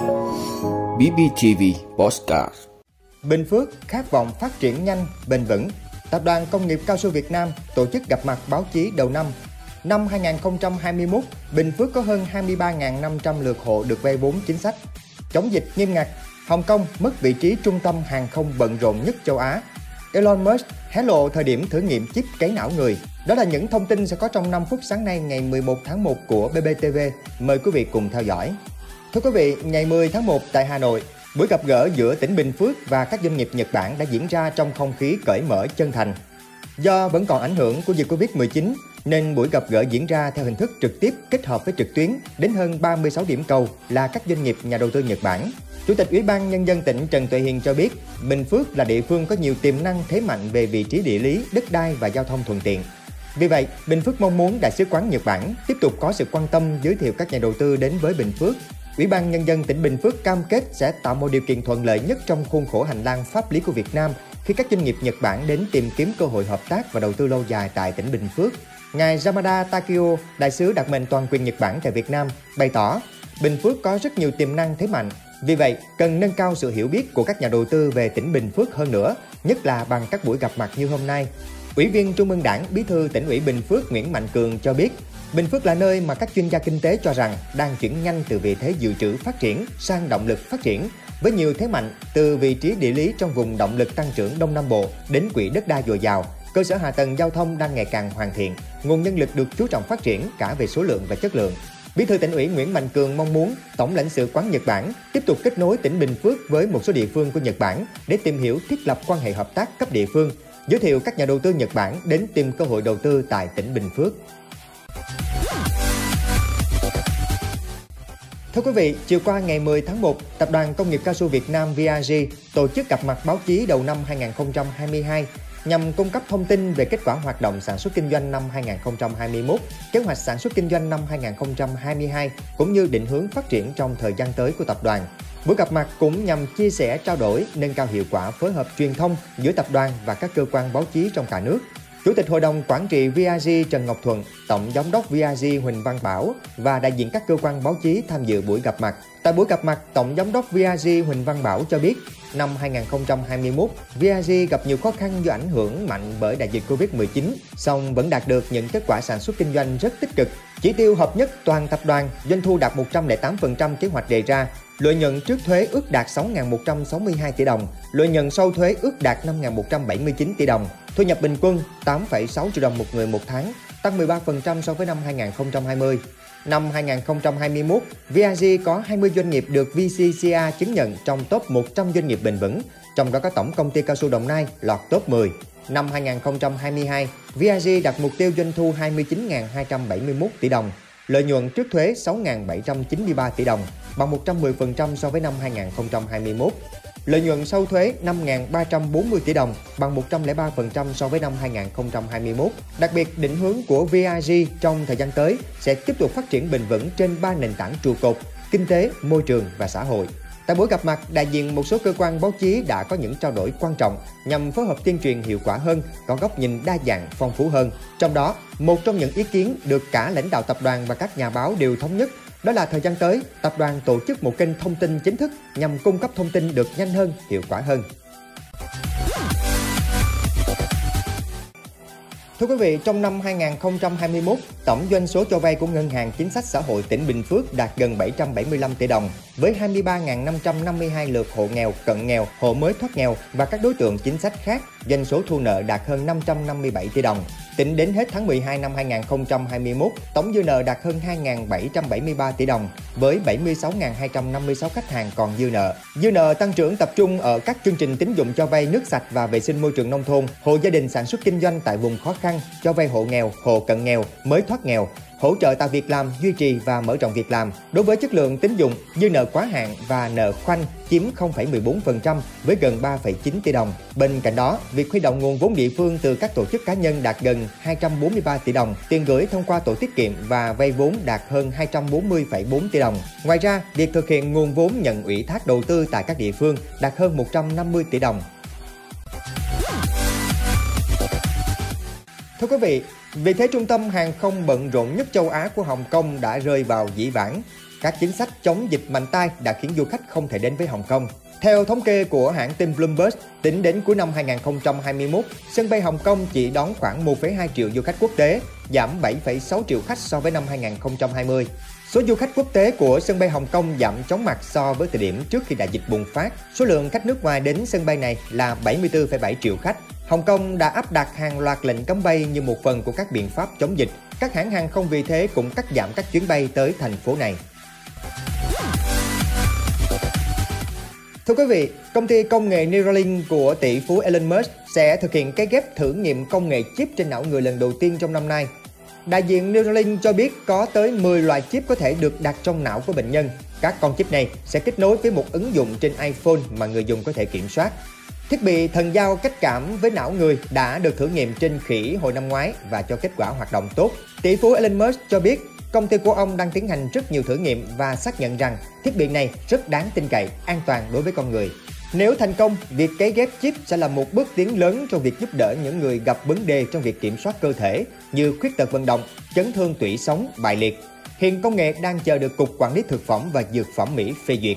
BBTV Postcard Bình Phước khát vọng phát triển nhanh, bền vững. Tập đoàn Công nghiệp Cao su Việt Nam tổ chức gặp mặt báo chí đầu năm. Năm 2021, Bình Phước có hơn 23.500 lượt hộ được vay vốn chính sách. Chống dịch nghiêm ngặt, Hồng Kông mất vị trí trung tâm hàng không bận rộn nhất châu Á. Elon Musk hé lộ thời điểm thử nghiệm chip cấy não người. Đó là những thông tin sẽ có trong 5 phút sáng nay ngày 11 tháng 1 của BBTV. Mời quý vị cùng theo dõi. Thưa quý vị, ngày 10 tháng 1 tại Hà Nội, buổi gặp gỡ giữa tỉnh Bình Phước và các doanh nghiệp Nhật Bản đã diễn ra trong không khí cởi mở chân thành. Do vẫn còn ảnh hưởng của dịch Covid-19 nên buổi gặp gỡ diễn ra theo hình thức trực tiếp kết hợp với trực tuyến đến hơn 36 điểm cầu là các doanh nghiệp nhà đầu tư Nhật Bản. Chủ tịch Ủy ban Nhân dân tỉnh Trần Tuệ Hiền cho biết, Bình Phước là địa phương có nhiều tiềm năng thế mạnh về vị trí địa lý, đất đai và giao thông thuận tiện. Vì vậy, Bình Phước mong muốn Đại sứ quán Nhật Bản tiếp tục có sự quan tâm giới thiệu các nhà đầu tư đến với Bình Phước. Ủy ban Nhân dân tỉnh Bình Phước cam kết sẽ tạo mọi điều kiện thuận lợi nhất trong khuôn khổ hành lang pháp lý của Việt Nam khi các doanh nghiệp Nhật Bản đến tìm kiếm cơ hội hợp tác và đầu tư lâu dài tại tỉnh Bình Phước. Ngài Yamada Takio, đại sứ đặc mệnh toàn quyền Nhật Bản tại Việt Nam, bày tỏ Bình Phước có rất nhiều tiềm năng thế mạnh. Vì vậy, cần nâng cao sự hiểu biết của các nhà đầu tư về tỉnh Bình Phước hơn nữa, nhất là bằng các buổi gặp mặt như hôm nay. Ủy viên Trung ương Đảng, Bí thư tỉnh ủy Bình Phước Nguyễn Mạnh Cường cho biết, Bình Phước là nơi mà các chuyên gia kinh tế cho rằng đang chuyển nhanh từ vị thế dự trữ phát triển sang động lực phát triển, với nhiều thế mạnh từ vị trí địa lý trong vùng động lực tăng trưởng Đông Nam Bộ đến quỹ đất đai dồi dào, cơ sở hạ tầng giao thông đang ngày càng hoàn thiện, nguồn nhân lực được chú trọng phát triển cả về số lượng và chất lượng. Bí thư tỉnh ủy Nguyễn Mạnh Cường mong muốn Tổng lãnh sự quán Nhật Bản tiếp tục kết nối tỉnh Bình Phước với một số địa phương của Nhật Bản để tìm hiểu thiết lập quan hệ hợp tác cấp địa phương, giới thiệu các nhà đầu tư Nhật Bản đến tìm cơ hội đầu tư tại tỉnh Bình Phước. Thưa quý vị, chiều qua ngày 10 tháng 1, Tập đoàn Công nghiệp Cao su Việt Nam vrg tổ chức gặp mặt báo chí đầu năm 2022 nhằm cung cấp thông tin về kết quả hoạt động sản xuất kinh doanh năm 2021, kế hoạch sản xuất kinh doanh năm 2022 cũng như định hướng phát triển trong thời gian tới của tập đoàn. Buổi gặp mặt cũng nhằm chia sẻ trao đổi, nâng cao hiệu quả phối hợp truyền thông giữa tập đoàn và các cơ quan báo chí trong cả nước. Chủ tịch Hội đồng Quản trị VIG Trần Ngọc Thuận, Tổng Giám đốc VIG Huỳnh Văn Bảo và đại diện các cơ quan báo chí tham dự buổi gặp mặt. Tại buổi gặp mặt, Tổng Giám đốc VIG Huỳnh Văn Bảo cho biết, năm 2021, VIG gặp nhiều khó khăn do ảnh hưởng mạnh bởi đại dịch Covid-19, song vẫn đạt được những kết quả sản xuất kinh doanh rất tích cực. Chỉ tiêu hợp nhất toàn tập đoàn, doanh thu đạt 108% kế hoạch đề ra, Lợi nhuận trước thuế ước đạt 6.162 tỷ đồng, lợi nhuận sau thuế ước đạt 5.179 tỷ đồng, thu nhập bình quân 8,6 triệu đồng một người một tháng, tăng 13% so với năm 2020. Năm 2021, VIG có 20 doanh nghiệp được VCCA chứng nhận trong top 100 doanh nghiệp bền vững, trong đó có Tổng Công ty Cao su Đồng Nai lọt top 10. Năm 2022, VIG đặt mục tiêu doanh thu 29.271 tỷ đồng, lợi nhuận trước thuế 6.793 tỷ đồng, bằng 110% so với năm 2021. Lợi nhuận sau thuế 5.340 tỷ đồng, bằng 103% so với năm 2021. Đặc biệt, định hướng của vig trong thời gian tới sẽ tiếp tục phát triển bền vững trên 3 nền tảng trụ cột, kinh tế, môi trường và xã hội. Tại buổi gặp mặt, đại diện một số cơ quan báo chí đã có những trao đổi quan trọng nhằm phối hợp tuyên truyền hiệu quả hơn, có góc nhìn đa dạng, phong phú hơn. Trong đó, một trong những ý kiến được cả lãnh đạo tập đoàn và các nhà báo đều thống nhất đó là thời gian tới, tập đoàn tổ chức một kênh thông tin chính thức nhằm cung cấp thông tin được nhanh hơn, hiệu quả hơn. Thưa quý vị, trong năm 2021, tổng doanh số cho vay của Ngân hàng Chính sách Xã hội tỉnh Bình Phước đạt gần 775 tỷ đồng, với 23.552 lượt hộ nghèo, cận nghèo, hộ mới thoát nghèo và các đối tượng chính sách khác, doanh số thu nợ đạt hơn 557 tỷ đồng. Tính đến hết tháng 12 năm 2021, tổng dư nợ đạt hơn 2.773 tỷ đồng, với 76.256 khách hàng còn dư nợ. Dư nợ tăng trưởng tập trung ở các chương trình tín dụng cho vay nước sạch và vệ sinh môi trường nông thôn, hộ gia đình sản xuất kinh doanh tại vùng khó khăn, cho vay hộ nghèo, hộ cận nghèo, mới thoát nghèo, hỗ trợ tạo việc làm, duy trì và mở rộng việc làm. Đối với chất lượng tín dụng, dư nợ quá hạn và nợ khoanh chiếm 0,14% với gần 3,9 tỷ đồng. Bên cạnh đó, việc huy động nguồn vốn địa phương từ các tổ chức cá nhân đạt gần 243 tỷ đồng, tiền gửi thông qua tổ tiết kiệm và vay vốn đạt hơn 240,4 tỷ đồng. Ngoài ra, việc thực hiện nguồn vốn nhận ủy thác đầu tư tại các địa phương đạt hơn 150 tỷ đồng. Thưa quý vị, vì thế trung tâm hàng không bận rộn nhất châu Á của Hồng Kông đã rơi vào dĩ vãng. các chính sách chống dịch mạnh tay đã khiến du khách không thể đến với Hồng Kông. Theo thống kê của hãng tin Bloomberg, tính đến cuối năm 2021, sân bay Hồng Kông chỉ đón khoảng 1,2 triệu du khách quốc tế, giảm 7,6 triệu khách so với năm 2020. Số du khách quốc tế của sân bay Hồng Kông giảm chóng mặt so với thời điểm trước khi đại dịch bùng phát. Số lượng khách nước ngoài đến sân bay này là 74,7 triệu khách. Hồng Kông đã áp đặt hàng loạt lệnh cấm bay như một phần của các biện pháp chống dịch. Các hãng hàng không vì thế cũng cắt giảm các chuyến bay tới thành phố này. Thưa quý vị, công ty công nghệ Neuralink của tỷ phú Elon Musk sẽ thực hiện cái ghép thử nghiệm công nghệ chip trên não người lần đầu tiên trong năm nay. Đại diện Neuralink cho biết có tới 10 loại chip có thể được đặt trong não của bệnh nhân. Các con chip này sẽ kết nối với một ứng dụng trên iPhone mà người dùng có thể kiểm soát. Thiết bị thần giao cách cảm với não người đã được thử nghiệm trên khỉ hồi năm ngoái và cho kết quả hoạt động tốt. Tỷ phú Elon Musk cho biết công ty của ông đang tiến hành rất nhiều thử nghiệm và xác nhận rằng thiết bị này rất đáng tin cậy, an toàn đối với con người. Nếu thành công, việc cấy ghép chip sẽ là một bước tiến lớn trong việc giúp đỡ những người gặp vấn đề trong việc kiểm soát cơ thể như khuyết tật vận động, chấn thương tủy sống, bại liệt. Hiện công nghệ đang chờ được Cục Quản lý Thực phẩm và Dược phẩm Mỹ phê duyệt.